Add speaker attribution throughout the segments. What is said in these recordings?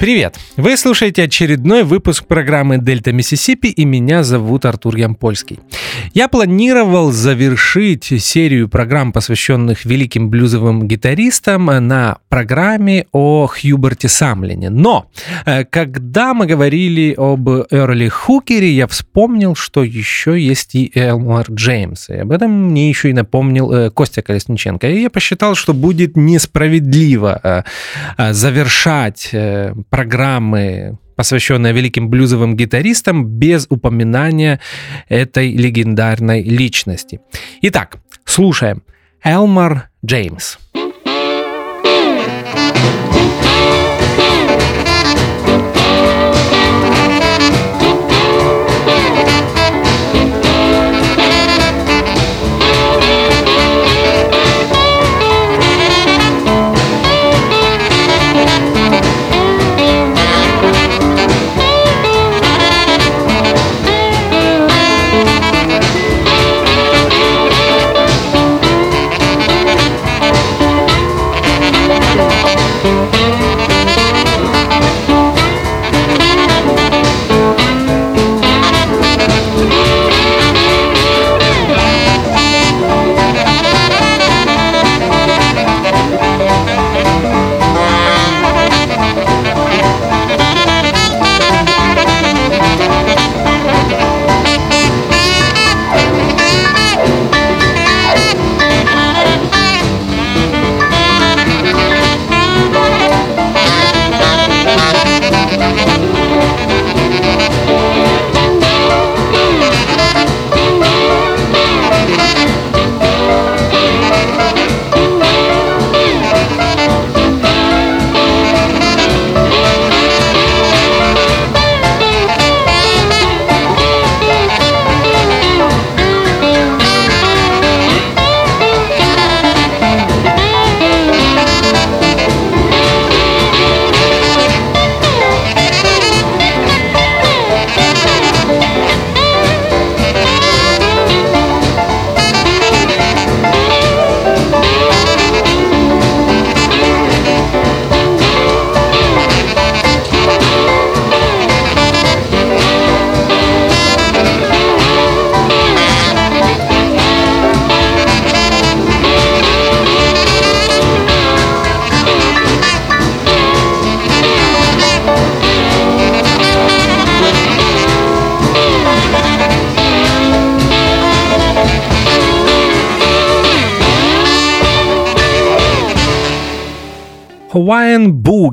Speaker 1: Привет! Вы слушаете очередной выпуск программы «Дельта Миссисипи» и меня зовут Артур Ямпольский. Я планировал завершить серию программ, посвященных великим блюзовым гитаристам, на программе о Хьюберте Самлине. Но, э, когда мы говорили об Эрли Хукере, я вспомнил, что еще есть и Элмар Джеймс. И об этом мне еще и напомнил э, Костя Колесниченко. И я посчитал, что будет несправедливо э, завершать программы, посвященные великим блюзовым гитаристам, без упоминания этой легендарной личности. Итак, слушаем. Элмар Джеймс. Hawaiian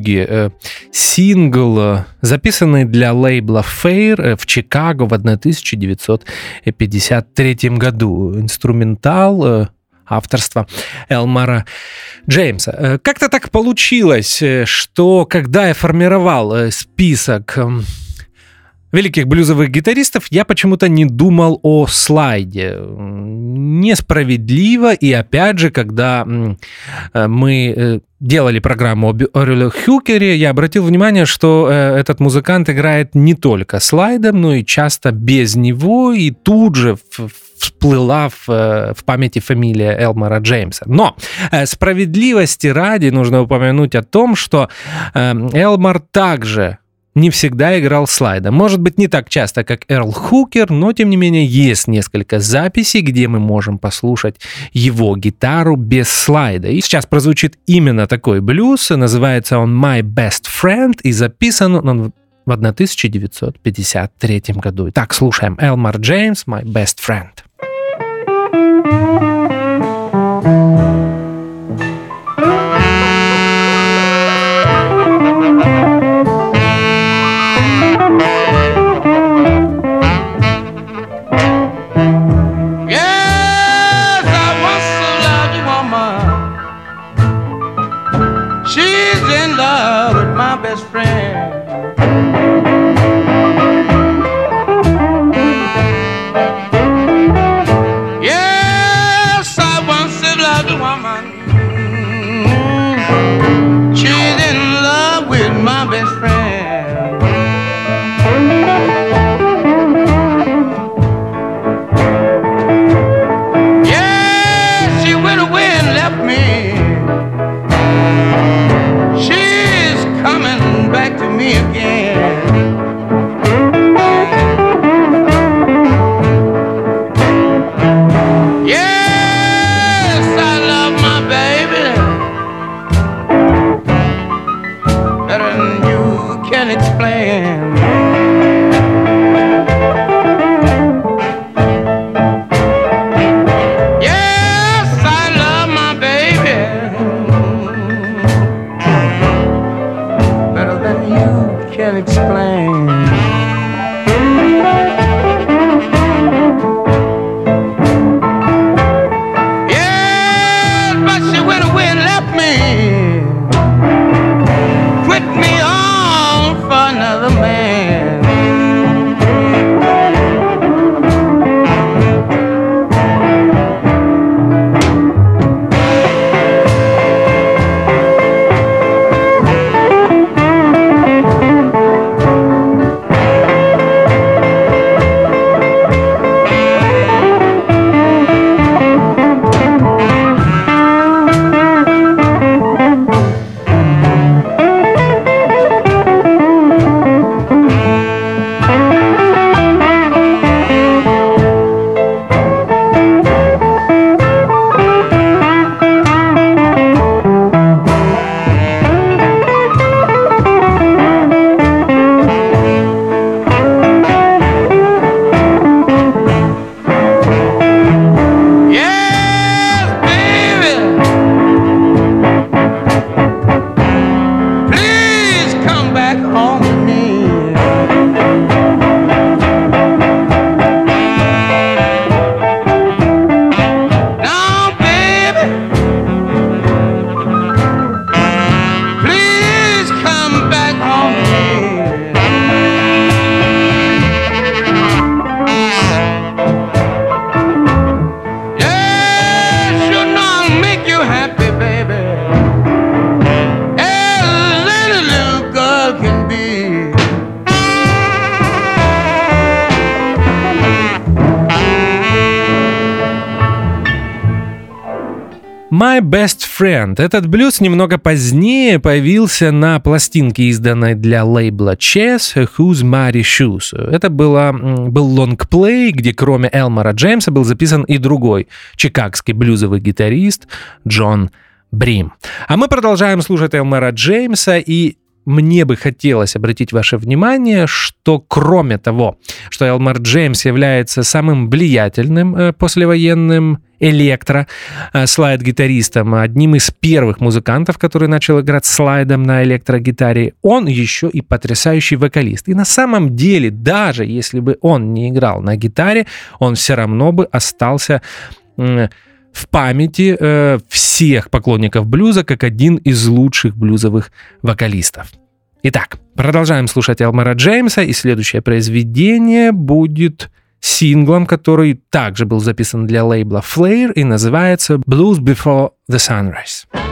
Speaker 1: Boogie, э, сингл, э, записанный для лейбла Fair э, в Чикаго в 1953 году. Инструментал авторства Элмара Джеймса. Как-то так получилось, что когда я формировал список эм, великих блюзовых гитаристов, я почему-то не думал о слайде. Несправедливо, и опять же, когда э, мы э, делали программу об Ореле Хюкере, я обратил внимание, что э, этот музыкант играет не только слайдом, но и часто без него, и тут же всплыла в, в памяти фамилия Элмара Джеймса. Но справедливости ради нужно упомянуть о том, что Элмар также не всегда играл слайдом. Может быть, не так часто, как Эрл Хукер, но, тем не менее, есть несколько записей, где мы можем послушать его гитару без слайда. И сейчас прозвучит именно такой блюз. Называется он «My Best Friend» и записан он в 1953 году. Итак, слушаем Элмар Джеймс «My Best Friend».
Speaker 2: can't
Speaker 1: Friend. Этот блюз немного позднее появился на пластинке, изданной для лейбла Chess Who's Mary Shoes. Это было, был лонгплей, где кроме Элмора Джеймса был записан и другой чикагский блюзовый гитарист Джон Брим. А мы продолжаем слушать Элмора Джеймса и мне бы хотелось обратить ваше внимание, что кроме того, что Элмар Джеймс является самым влиятельным э, послевоенным электро э, слайд-гитаристом, одним из первых музыкантов, который начал играть слайдом на электрогитаре, он еще и потрясающий вокалист. И на самом деле, даже если бы он не играл на гитаре, он все равно бы остался в памяти э, всех поклонников блюза как один из лучших блюзовых вокалистов. Итак, продолжаем слушать Элмара Джеймса, и следующее произведение будет синглом, который также был записан для лейбла Flair и называется Blues Before the Sunrise.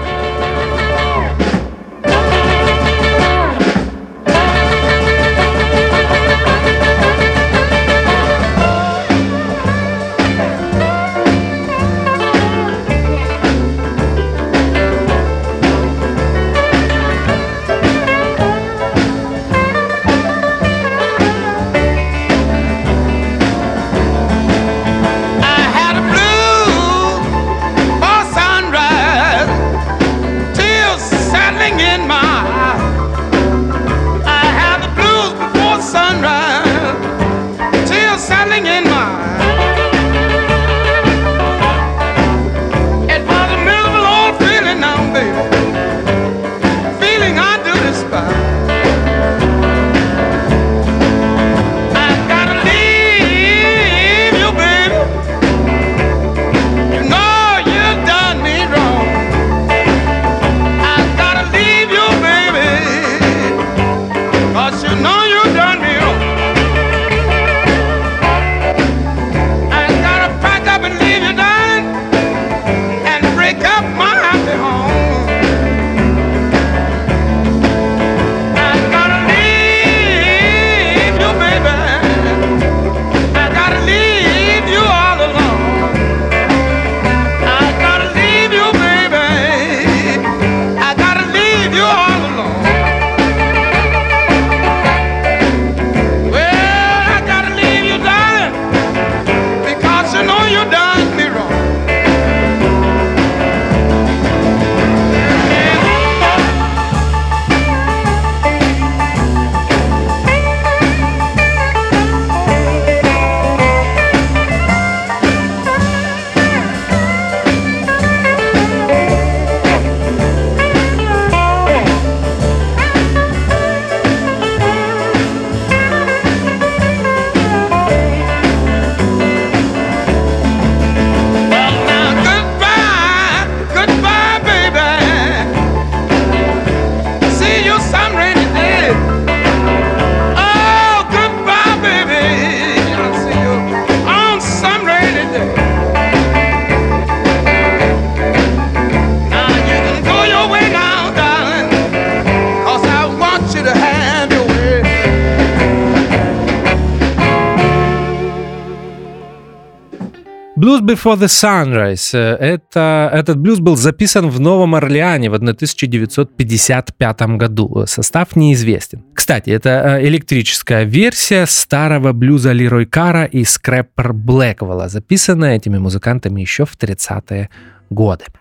Speaker 2: Before
Speaker 1: the Sunrise. Э, это, этот блюз был записан в Новом Орлеане в 1955 году. Состав неизвестен. Кстати, это э, электрическая версия старого блюза Лерой Кара и Скрэппер Блэквелла, записанная этими музыкантами еще в 30-е годы.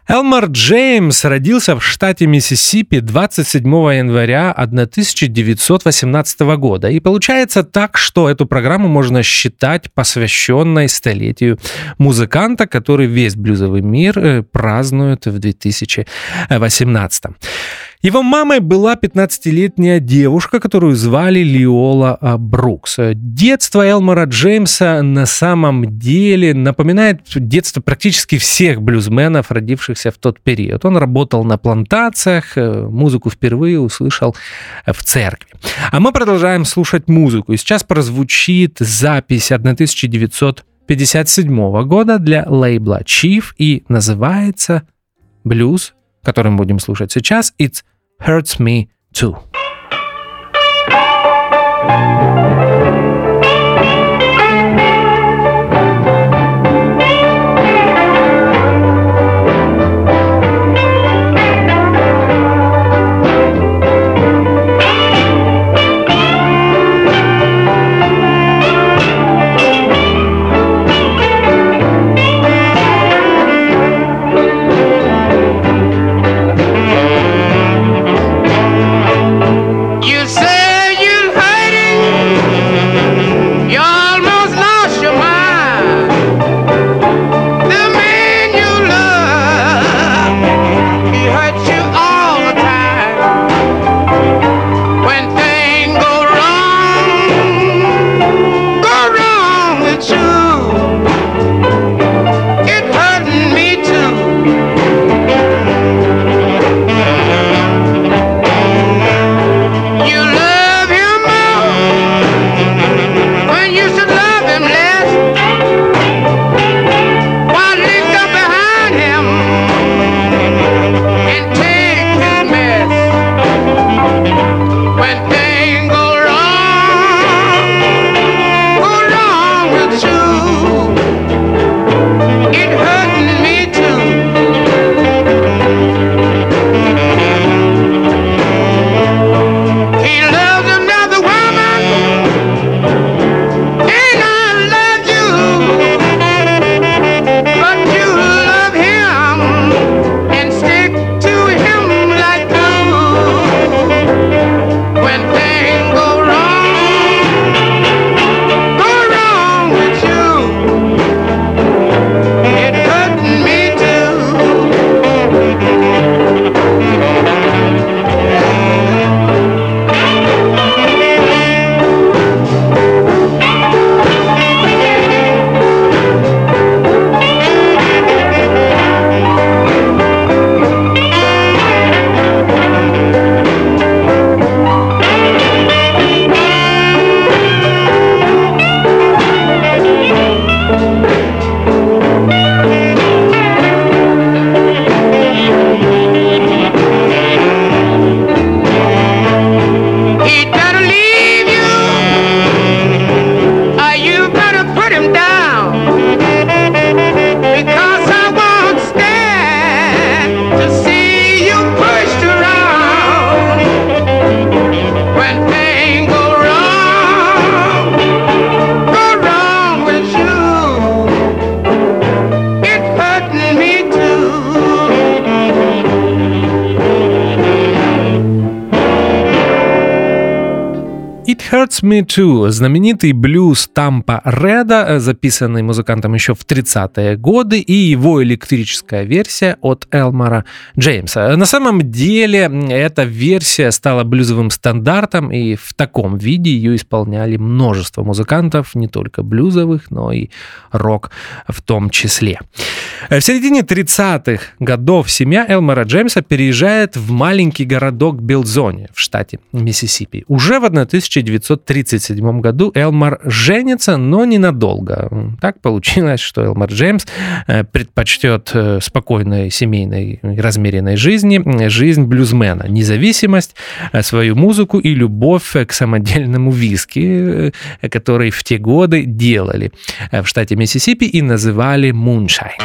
Speaker 1: Элмар Джеймс родился в штате Миссисипи 27 января 1918 года. И получается так, что эту программу можно считать посвященной столетию музыканта, который весь блюзовый мир э, празднует в 2018. Его мамой была 15-летняя девушка, которую звали Лиола Брукс. Детство Элмора Джеймса на самом деле напоминает детство практически всех блюзменов, родившихся в тот период. Он работал на плантациях, э, музыку впервые услышал в церкви. А мы продолжаем слушать музыку. И сейчас прозвучит запись 1957 года для лейбла Chief и называется «Блюз», который мы будем слушать сейчас. It's hurts me too. Me Too, знаменитый блюз Тампа Реда, э, записанный музыкантом еще в 30-е годы, и его электрическая версия от Элмара Джеймса. На самом деле эта версия стала блюзовым стандартом, и в таком виде ее исполняли множество музыкантов, не только блюзовых, но и рок в том числе. В середине 30-х годов семья Элмара Джеймса переезжает в маленький городок Билзоне в штате Миссисипи. Уже в 1900 1937 году Элмар женится, но ненадолго. Так получилось, что Элмар Джеймс э, предпочтет э, спокойной семейной размеренной жизни жизнь блюзмена, независимость, э, свою музыку и любовь к самодельному виски, который в те годы делали в штате Миссисипи и называли «Муншайн».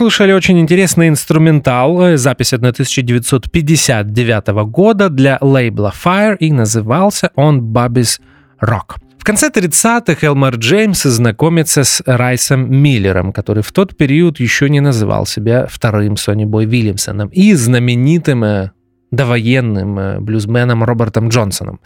Speaker 1: Мы послушали очень интересный инструментал, э, запись 1959 года для лейбла Fire, и назывался он «Bobby's Rock». В конце 30-х Элмар Джеймс знакомится с Райсом Миллером, который в тот период еще не называл себя вторым Сони Бой Вильямсоном и знаменитым э, довоенным э, блюзменом Робертом Джонсоном.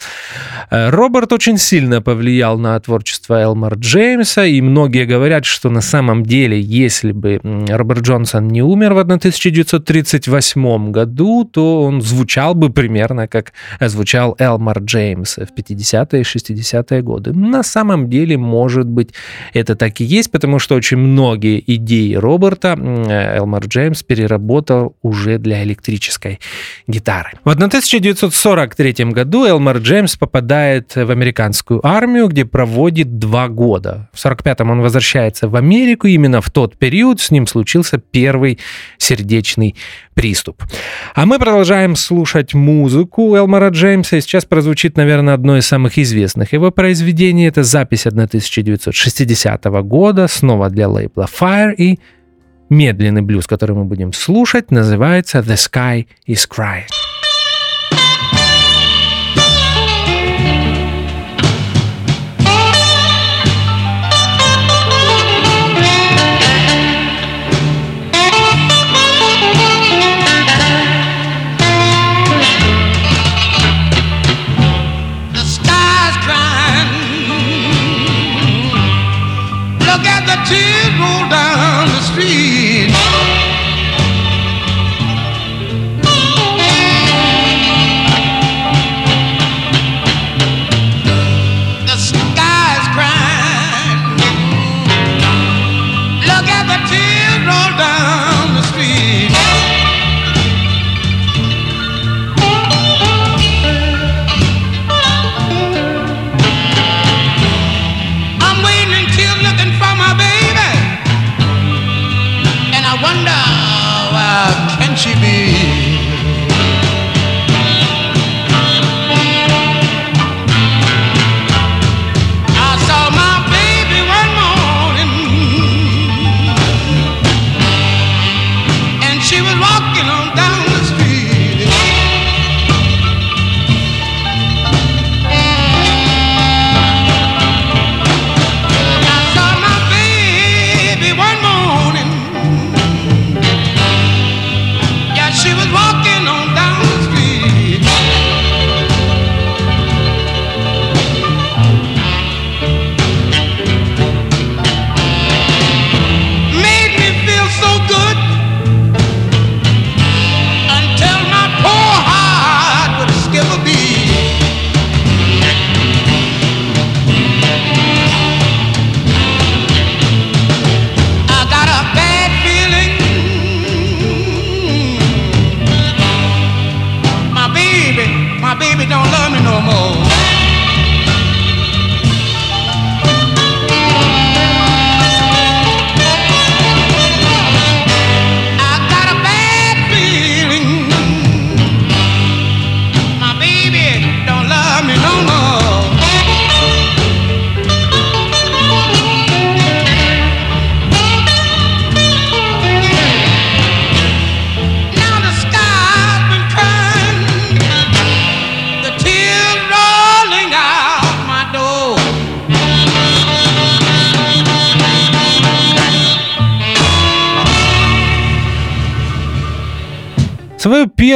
Speaker 1: Э, Роберт очень сильно повлиял на творчество Элмар Джеймса, и многие говорят, что на самом деле, если бы Роберт Джонсон не умер в 1938 году, то он звучал бы примерно как звучал Элмар Джеймс в 50-е и 60-е годы. На самом деле, может быть, это так и есть, потому что очень многие идеи Роберта Элмар Джеймс переработал уже для электрической гитары гитары. В 1943 году Элмар Джеймс попадает в американскую армию, где проводит два года. В 1945 он возвращается в Америку. Именно в тот период с ним случился первый сердечный приступ. А мы продолжаем слушать музыку Элмара Джеймса. И сейчас прозвучит, наверное, одно из самых известных его произведений. Это запись 1960 года, снова для лейбла Fire и медленный блюз, который мы будем слушать, называется «The Sky is Crying».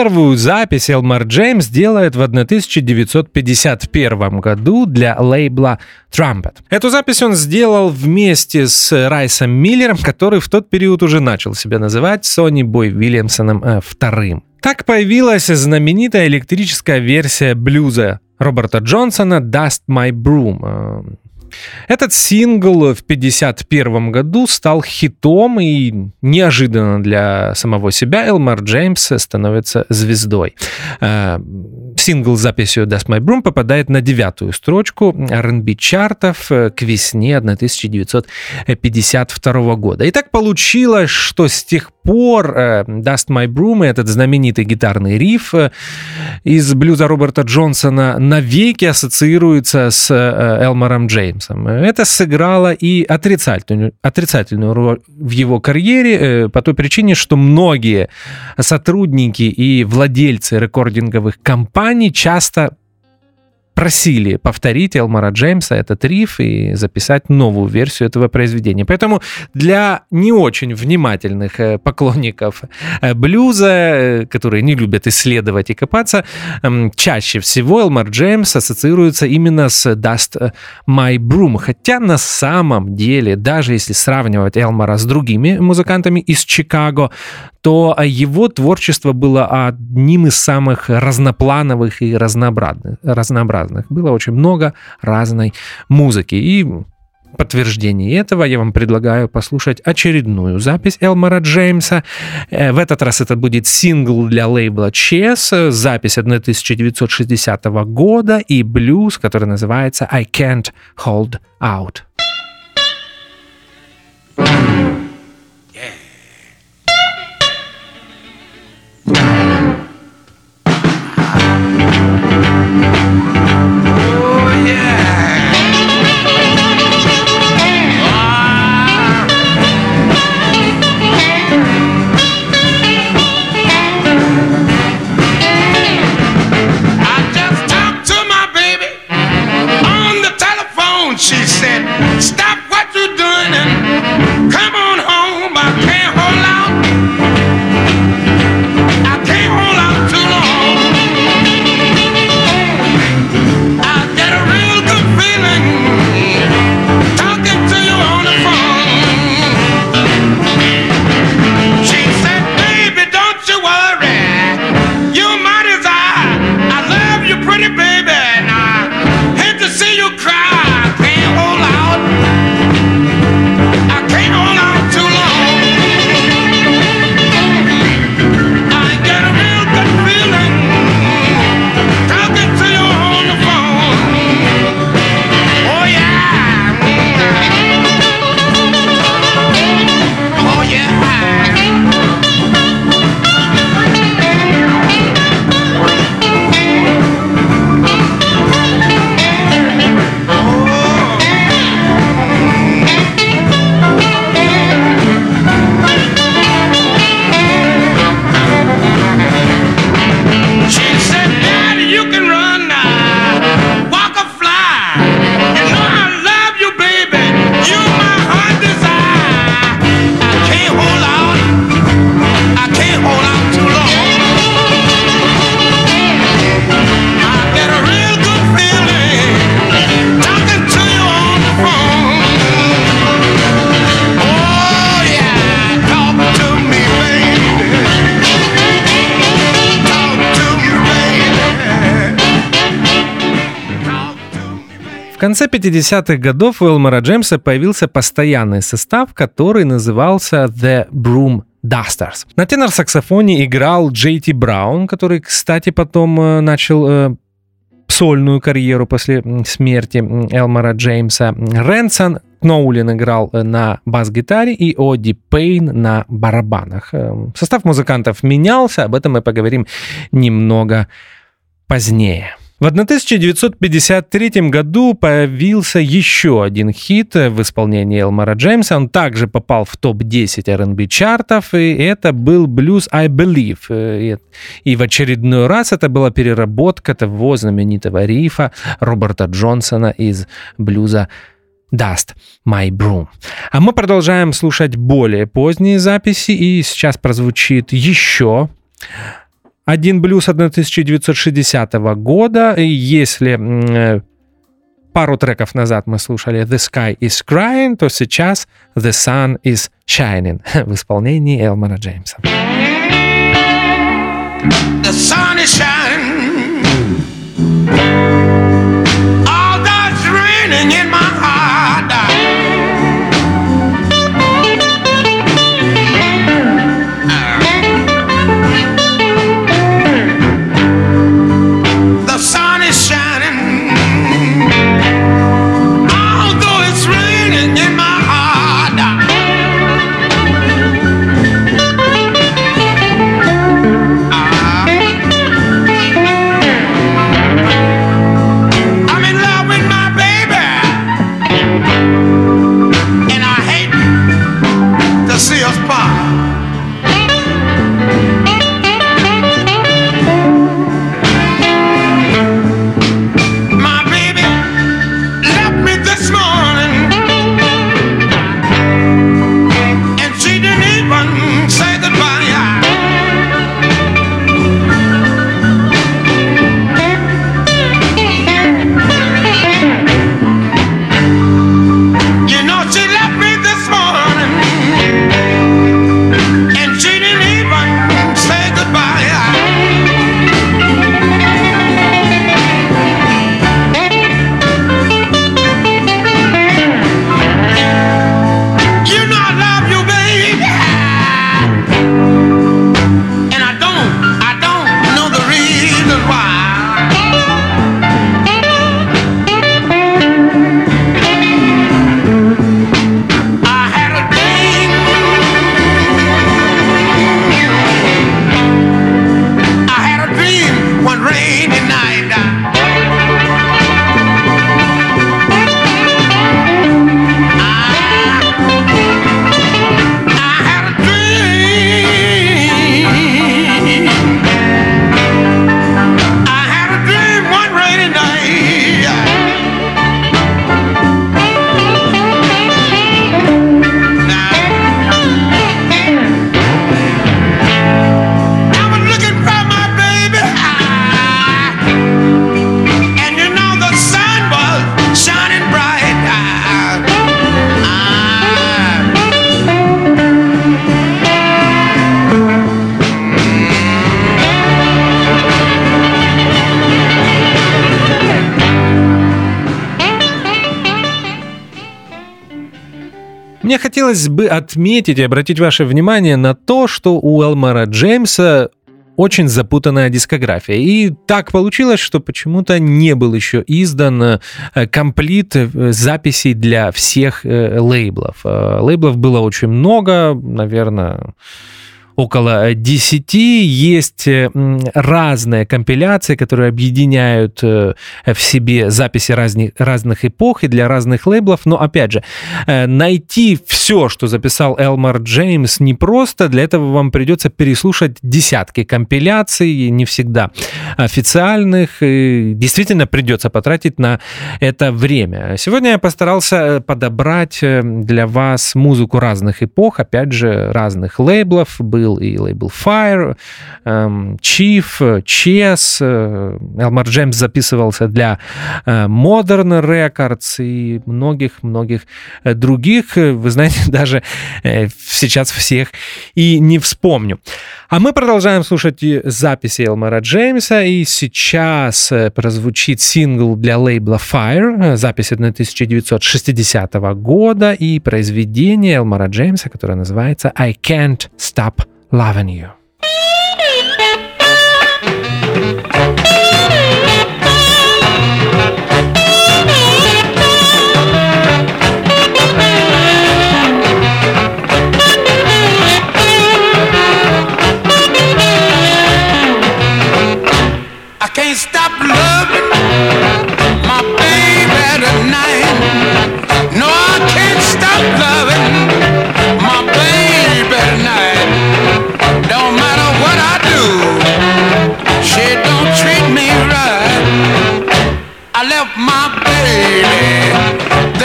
Speaker 1: Первую запись Элмар Джеймс делает в 1951 году для лейбла Trumpet. Эту запись он сделал вместе с Райсом Миллером, который в тот период уже начал себя называть Сони Бой Вильямсоном э, вторым. Так появилась знаменитая электрическая версия блюза Роберта Джонсона «Dust My Broom». Этот сингл в 1951 году стал хитом, и неожиданно для самого себя Элмар Джеймс становится звездой. Э, сингл с записью Dust My Broom попадает на девятую строчку R&B чартов э, к весне 1952 года. И так получилось, что с тех пор э, Dust My Broom, этот знаменитый гитарный риф из блюза Роберта Джонсона навеки ассоциируется с Элмаром Джеймсом. Джеймсом. Это сыграло и отрицательную, отрицательную роль в его карьере э, по той причине, что многие сотрудники и владельцы рекординговых компаний часто просили повторить Элмара Джеймса этот риф и записать новую версию этого произведения. Поэтому для не очень внимательных э, поклонников э, блюза, э, которые не любят исследовать и копаться, эм, чаще всего Элмар Джеймс ассоциируется именно с Dust My Broom. Хотя на самом деле, даже если сравнивать Элмара с другими музыкантами из Чикаго, то его творчество было одним из самых разноплановых и разнообразных. Разнообразных. Было очень много разной музыки. И подтверждение этого я вам предлагаю послушать очередную запись Элмара Джеймса. Э, в этот раз это будет сингл для лейбла Chess, запись 1960 года и блюз, который называется I Can't Hold Out. конце 50-х годов у Элмара Джеймса появился постоянный состав, который назывался The Broom Dusters. На тенор-саксофоне играл Джей Ти Браун, который, кстати, потом э, начал э, сольную карьеру после смерти Элмара Джеймса. Ренсон Кноулин играл э, на бас-гитаре и Оди Пейн на барабанах. Состав музыкантов менялся, об этом мы поговорим немного позднее. В 1953 году появился еще один хит в исполнении Элмара Джеймса. Он также попал в топ-10 R&B чартов, и это был блюз «I Believe». И в очередной раз это была переработка того знаменитого рифа Роберта Джонсона из блюза Dust My Broom. А мы продолжаем слушать более поздние записи, и сейчас прозвучит еще Один блюз 1960 года. Если э, пару треков назад мы слушали The Sky is Crying, то сейчас The Sun is Shining в исполнении Элмора Джеймса.
Speaker 2: The sun is shining. Although it's raining in my
Speaker 1: хотелось бы отметить и обратить ваше внимание на то, что у Элмара Джеймса очень запутанная дискография. И так получилось, что почему-то не был еще издан э, комплит э, записей для всех э, лейблов. Лейблов было очень много, наверное, около 10. Есть э, разные компиляции, которые объединяют э, в себе записи разных, разных эпох и для разных лейблов. Но, опять же, э, найти все, что записал Элмар Джеймс, непросто. Для этого вам придется переслушать десятки компиляций, не всегда официальных. И действительно придется потратить на это время. Сегодня я постарался э, подобрать э, для вас музыку разных эпох, опять же, разных лейблов. Был и лейбл Fire, эм, Chief, Chess. э, Элмар Джеймс записывался для э, Modern Records и многих-многих э, других. Вы знаете, даже сейчас всех и не вспомню. А мы продолжаем слушать записи Элмара Джеймса, и сейчас прозвучит сингл для лейбла Fire, запись 1960 года и произведение Элмара Джеймса, которое называется I Can't Stop
Speaker 2: love in you.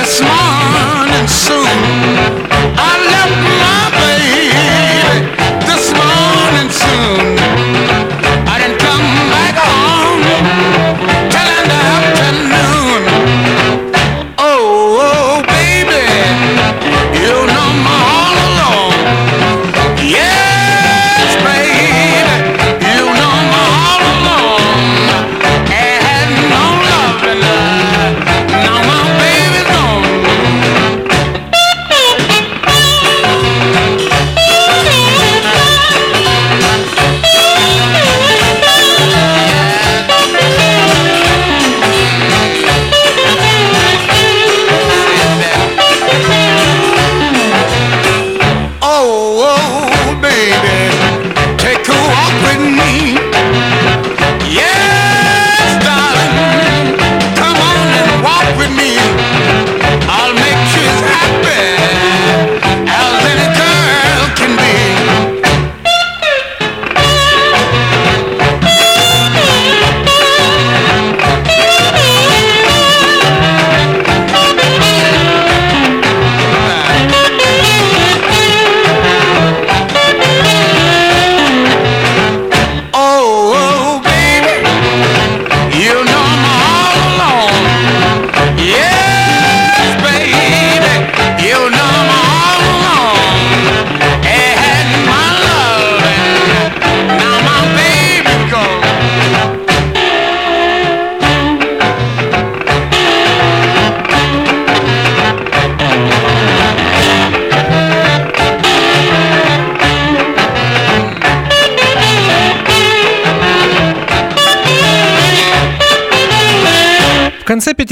Speaker 2: this morning soon.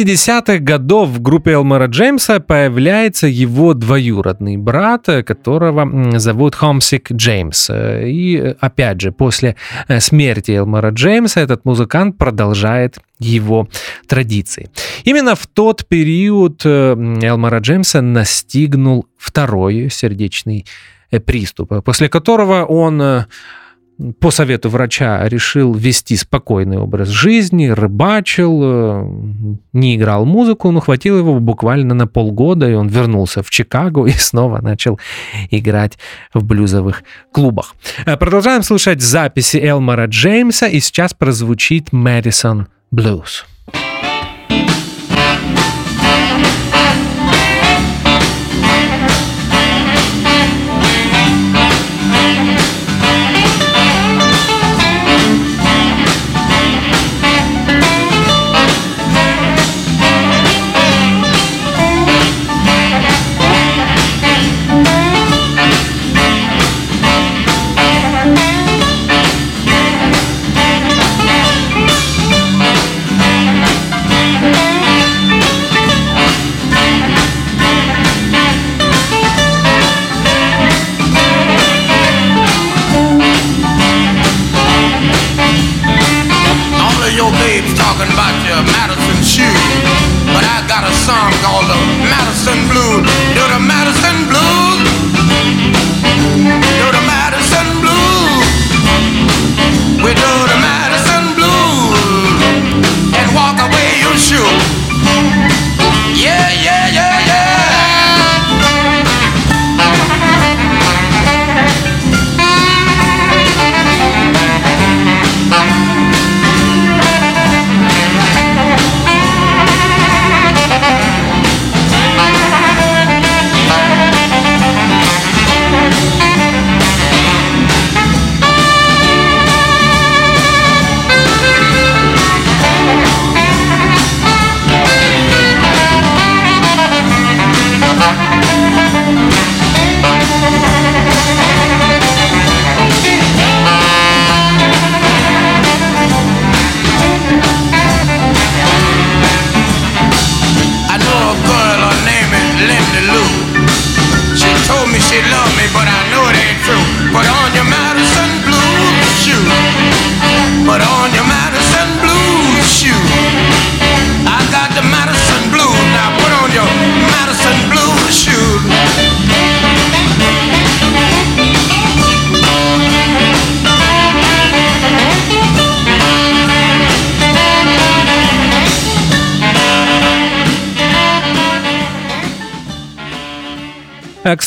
Speaker 1: 50-х годов в группе Элмора Джеймса появляется его двоюродный брат, которого зовут Хомсик Джеймс. И опять же, после э, смерти Элмора Джеймса этот музыкант продолжает его традиции. Именно в тот период э, Элмора Джеймса настигнул второй сердечный э, приступ, после которого он по совету врача решил вести спокойный образ жизни, рыбачил, э, не играл музыку, но хватило его буквально на полгода, и он вернулся в Чикаго и снова начал играть в блюзовых клубах. Э, продолжаем слушать записи Элмара Джеймса, и сейчас прозвучит Мэдисон Blues.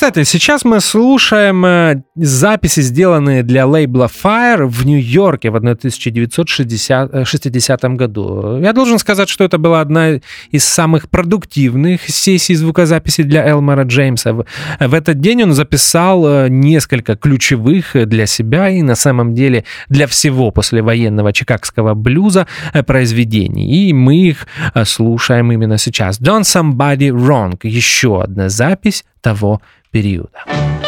Speaker 1: Кстати, сейчас мы слушаем э, записи, сделанные для лейбла Fire в Нью-Йорке в 1960 э, году. Я должен сказать, что это была одна из самых продуктивных сессий звукозаписи для Элмора Джеймса. В этот день он записал несколько ключевых для себя и на самом деле для всего послевоенного чикагского блюза произведений. И мы их слушаем именно сейчас. Done Somebody Wrong. Еще одна запись того периода.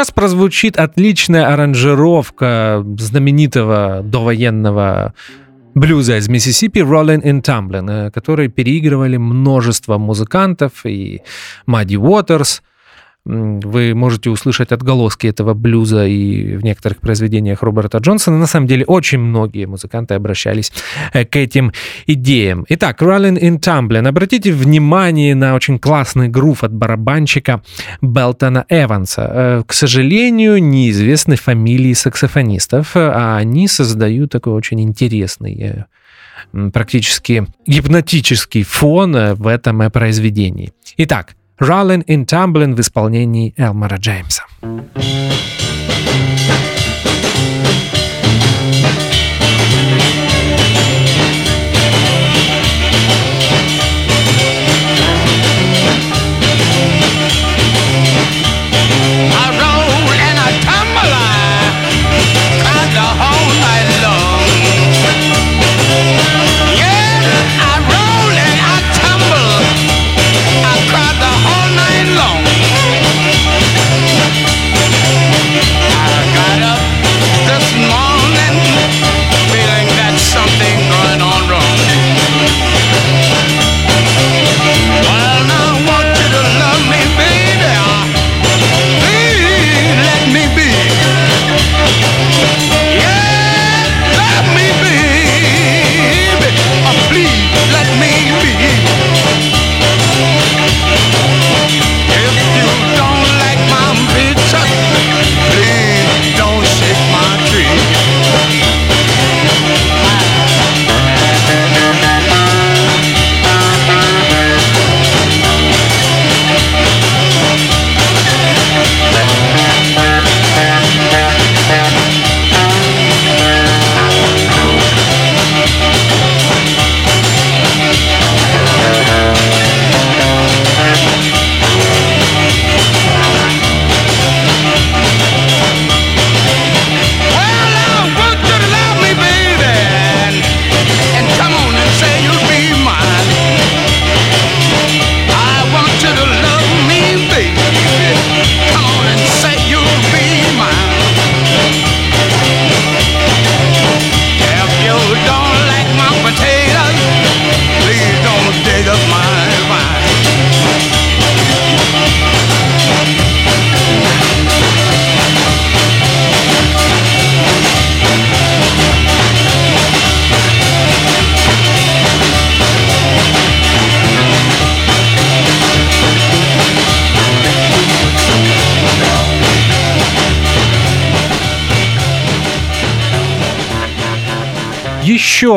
Speaker 2: Сейчас прозвучит отличная аранжировка знаменитого довоенного блюза из Миссисипи Rollin' in Tumblin, э, который переигрывали множество музыкантов и Мадди Уотерс, вы можете услышать отголоски этого блюза и в некоторых произведениях Роберта Джонсона. На самом деле очень многие музыканты обращались э, к этим идеям. Итак, Rollin' in Tumblin. Обратите внимание на очень классный грув от барабанщика Белтона Эванса. Э, к сожалению, неизвестны фамилии саксофонистов, а они создают такой очень интересный э, практически гипнотический фон в этом произведении. Итак, Rollin' in Tumblin в исполнении Элмара Джеймса.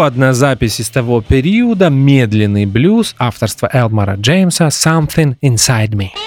Speaker 2: Одна запись из того периода, медленный блюз авторства Элмара Джеймса «Something Inside Me».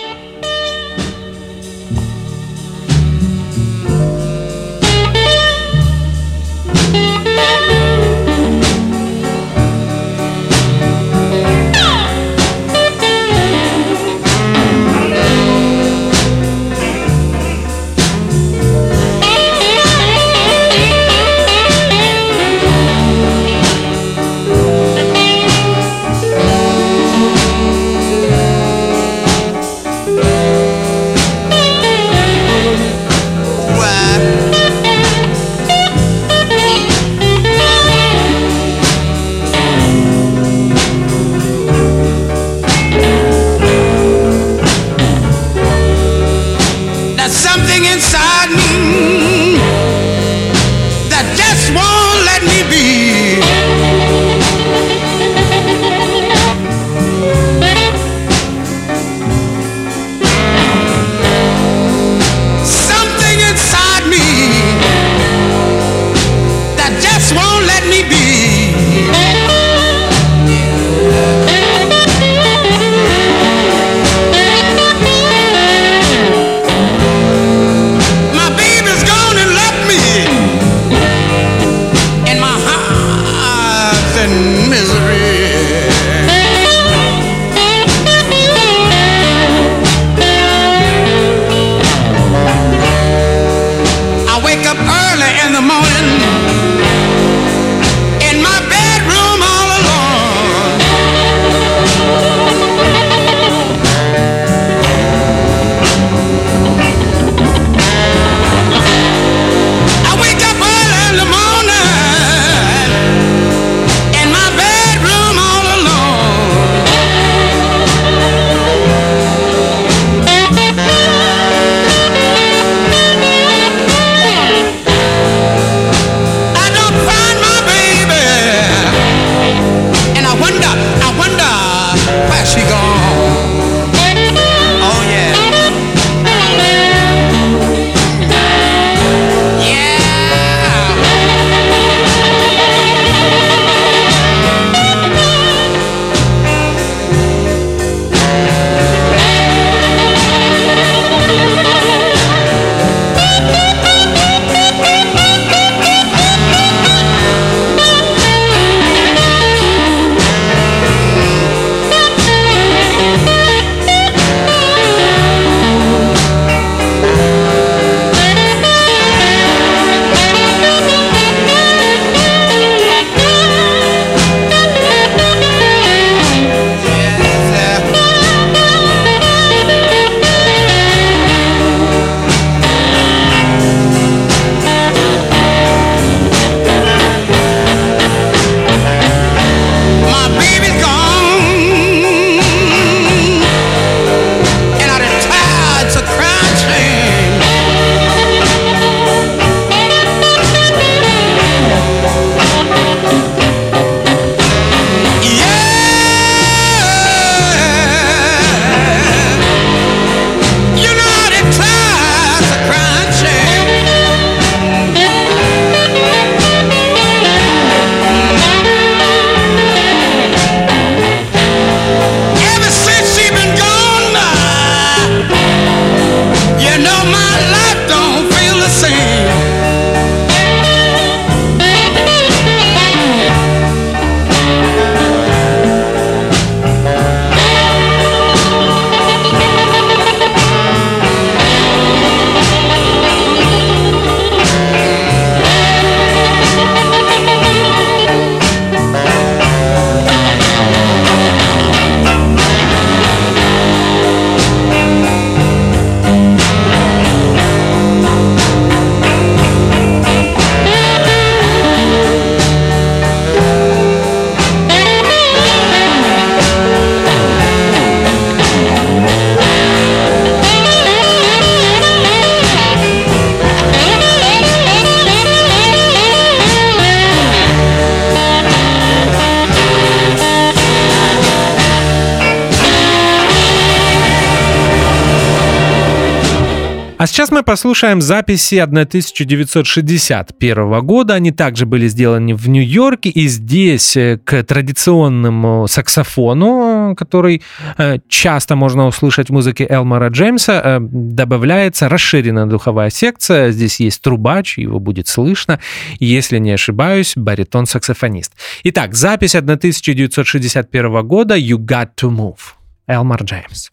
Speaker 1: А сейчас мы послушаем записи 1961 года. Они также были сделаны в Нью-Йорке. И здесь э, к традиционному саксофону, который э, часто можно услышать в музыке Элмара Джеймса, э, добавляется расширенная духовая секция. Здесь есть трубач, его будет слышно. Если не ошибаюсь, баритон-саксофонист. Итак, запись 1961 года «You Got To Move». Элмар Джеймс.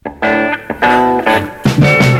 Speaker 2: Where you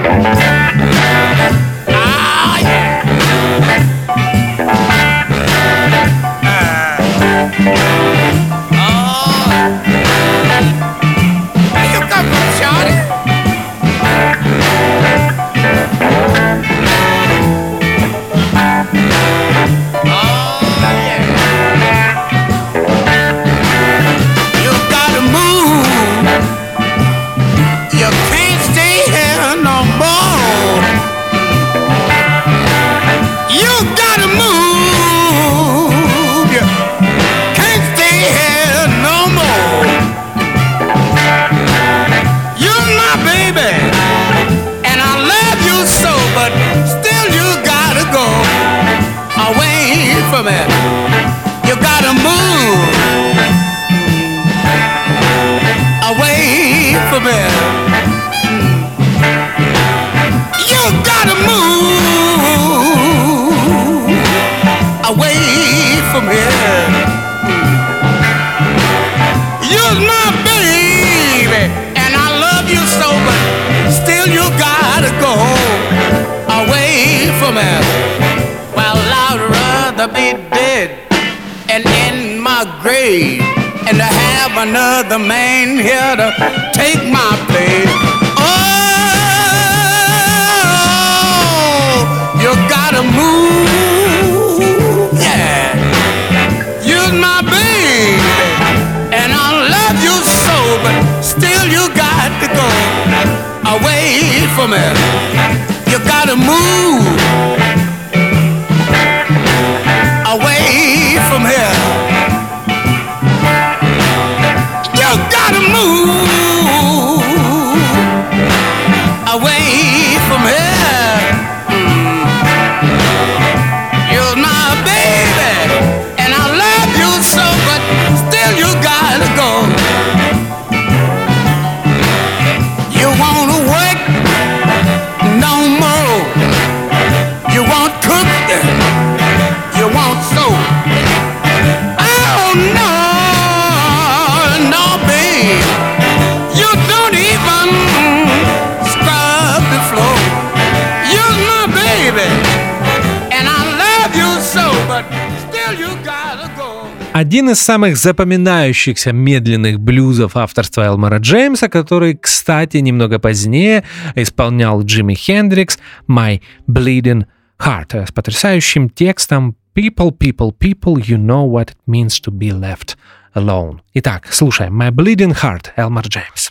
Speaker 2: and in my grave and to have another man here to take my place. Oh, you gotta move, yeah. You're my baby, and I love you so, but still you got to go away from it.
Speaker 1: Один из самых запоминающихся медленных блюзов авторства Элмара Джеймса, который, кстати, немного позднее исполнял Джимми Хендрикс «My Bleeding Heart» с потрясающим текстом «People, people, people, you know what it means to be left alone». Итак, слушаем «My Bleeding Heart» Элмар Джеймс.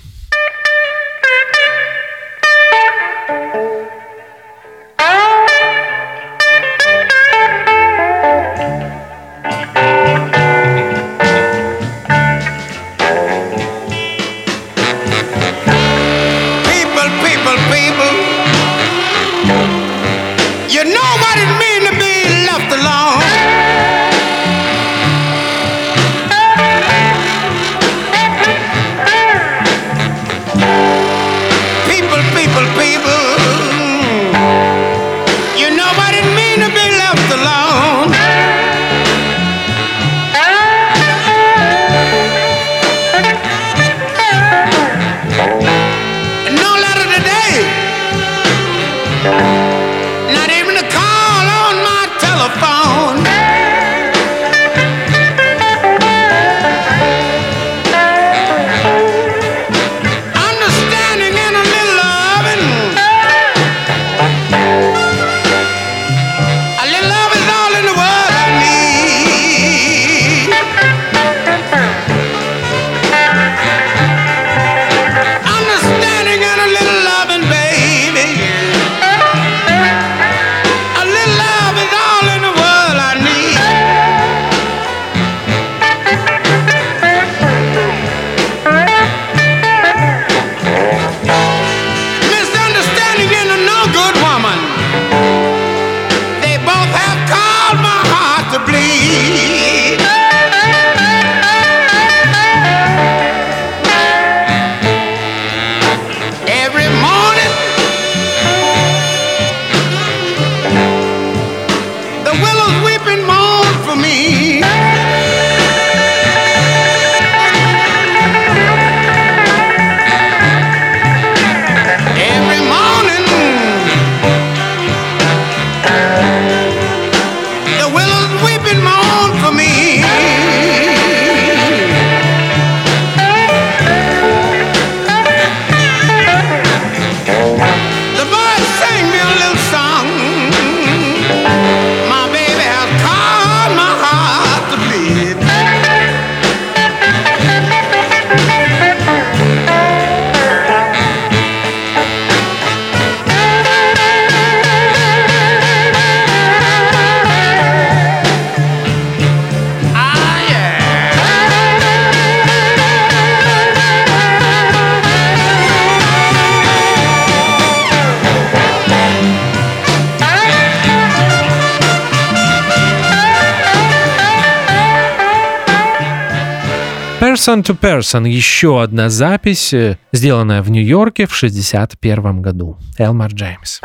Speaker 1: Person to Person. Еще одна запись, э, сделанная в Нью-Йорке в 1961 году. Элмар Джеймс.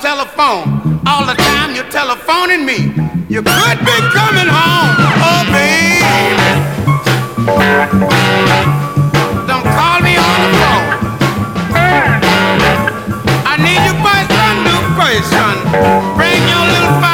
Speaker 2: Telephone. All the time you're telephoning me. You could be coming home. Oh, baby. Don't call me on the phone. I need you by some new person. Bring your little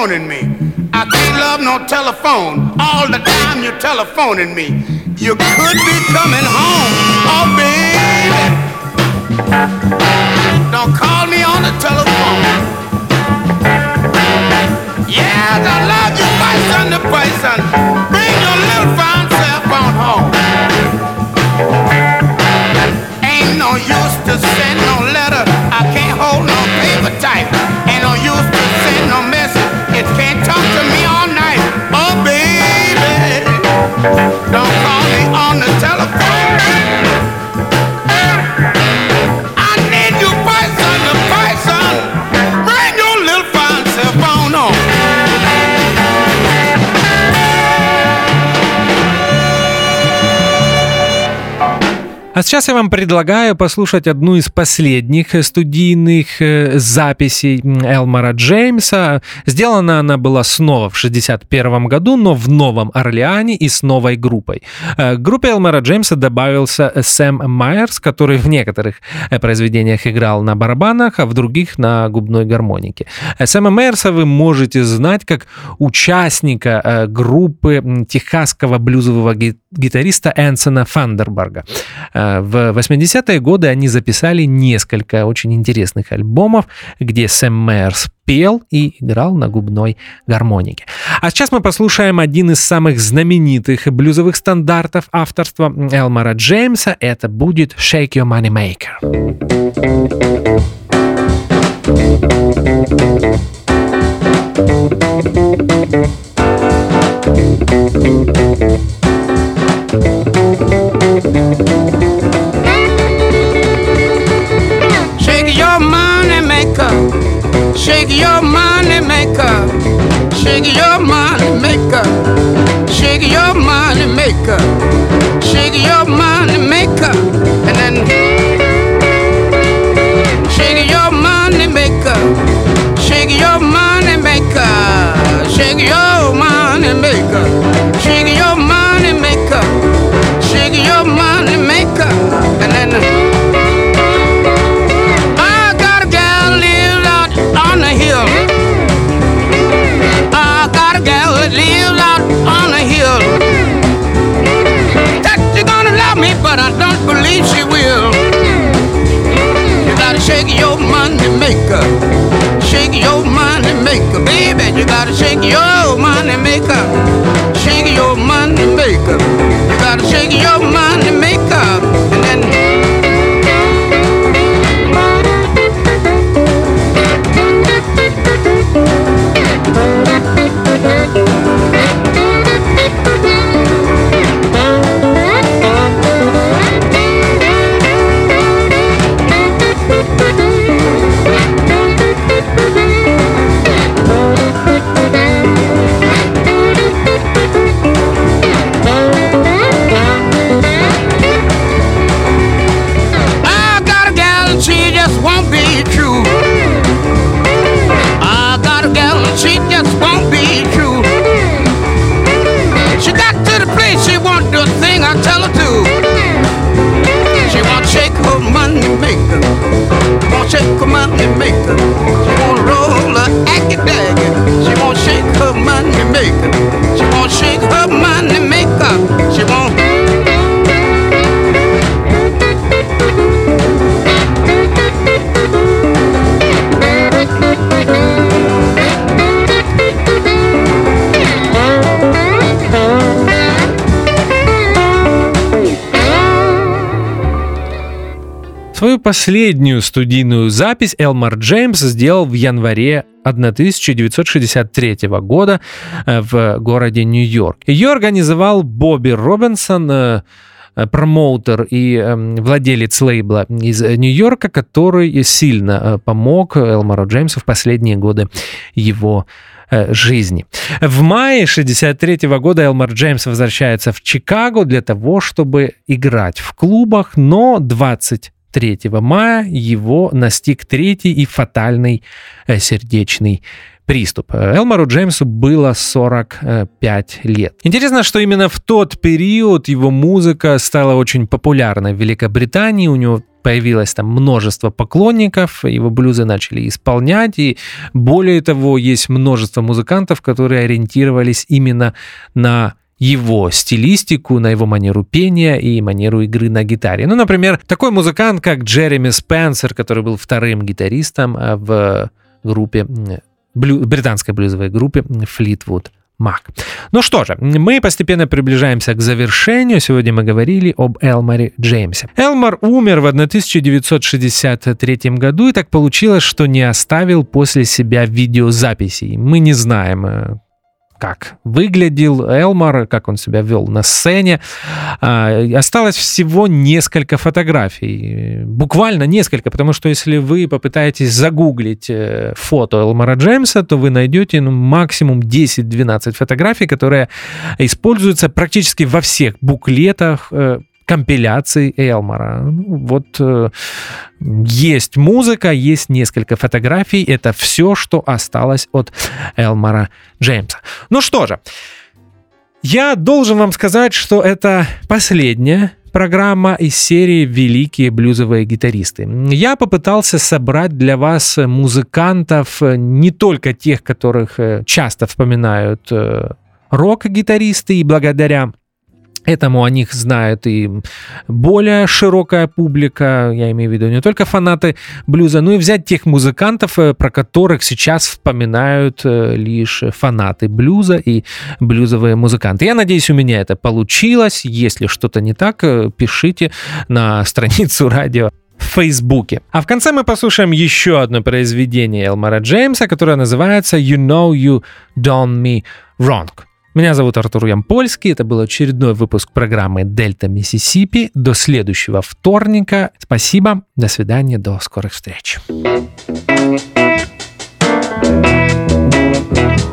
Speaker 2: telephoning me. I can't love no telephone. All the time you're telephoning me. You could be coming home. Oh, baby. Don't call me on the telephone.
Speaker 1: А сейчас я вам предлагаю послушать одну из последних студийных э, записей Элмара Джеймса. Сделана она была снова в 1961 году, но в Новом Орлеане и с новой группой. Э, к группе Элмара Джеймса добавился Сэм Майерс, который в некоторых э, произведениях играл на барабанах, а в других на губной гармонике. Сэма Майерса вы можете знать как участника группы техасского блюзового гитариста Энсона Фандерберга. В 80-е годы они записали несколько очень интересных альбомов, где Сэм Мэрс пел и играл на губной гармонике. А сейчас мы послушаем один из самых знаменитых блюзовых стандартов авторства Элмара Джеймса. Это будет «Shake Your Money Maker».
Speaker 2: Your money maker. Shake your money maker. Shake your money maker. Shake your money maker. And then shake your money maker. Shake your money maker. Shake your
Speaker 1: последнюю студийную запись Элмар Джеймс сделал в январе 1963 года э, в городе Нью-Йорк. Ее организовал Бобби Робинсон, э, э, промоутер и э, владелец лейбла из Нью-Йорка, который сильно помог Элмару Джеймсу в последние годы его жизни. В мае 63 года Элмар Джеймс возвращается в Чикаго для того, чтобы играть в клубах, но 20 3 мая его настиг третий и фатальный э, сердечный приступ. Элмару Джеймсу было 45 лет. Интересно, что именно в тот период его музыка стала очень популярной в Великобритании. У него появилось там множество поклонников, его блюзы начали исполнять, и более того, есть множество музыкантов, которые ориентировались именно на его стилистику, на его манеру пения и манеру игры на гитаре. Ну, например, такой музыкант, как Джереми Спенсер, который был вторым гитаристом э, в группе, блю, британской блюзовой группе Fleetwood Mac. Ну что же, мы постепенно приближаемся к завершению. Сегодня мы говорили об Элмаре Джеймсе. Элмар умер в 1963 году, и так получилось, что не оставил после себя видеозаписей. Мы не знаем, э, как выглядел Элмар, как он себя вел на сцене. А, осталось всего несколько фотографий. Буквально несколько, потому что если вы попытаетесь загуглить э, фото Элмара Джеймса, то вы найдете ну, максимум 10-12 фотографий, которые используются практически во всех буклетах э, компиляций Элмара. Ну, вот э, есть музыка, есть несколько фотографий. Это все, что осталось от Элмара Джеймса. Ну что же, я должен вам сказать, что это последняя программа из серии «Великие блюзовые гитаристы». Я попытался собрать для вас музыкантов, не только тех, которых э, часто вспоминают э, рок-гитаристы, и благодаря Этому о них знает и более широкая публика, я имею в виду не только фанаты блюза, но и взять тех музыкантов, э, про которых сейчас вспоминают э, лишь фанаты блюза и блюзовые музыканты. Я надеюсь, у меня это получилось. Если что-то не так, э, пишите на страницу радио в Фейсбуке. А в конце мы послушаем еще одно произведение Элмара Джеймса, которое называется «You Know You Done Me Wrong». Меня зовут Артур Ямпольский. Это был очередной выпуск программы «Дельта Миссисипи». До следующего вторника. Спасибо. До свидания. До скорых встреч.
Speaker 2: While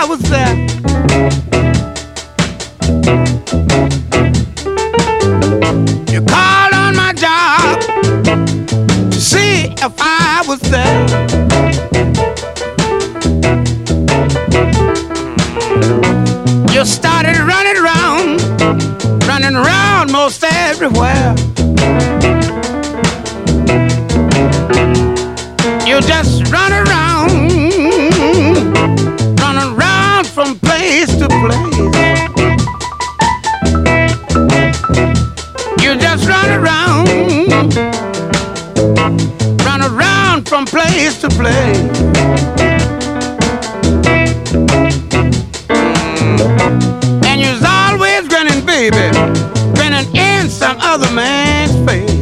Speaker 2: I was there. You called on my job to see if I was there. You started running around, running around most everywhere. From place to place. And you's always grinning, baby, grinning in some other man's face.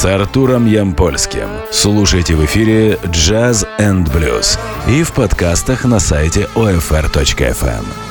Speaker 3: с Артуром Ямпольским. Слушайте в эфире «Джаз and Blues и в подкастах на сайте OFR.FM.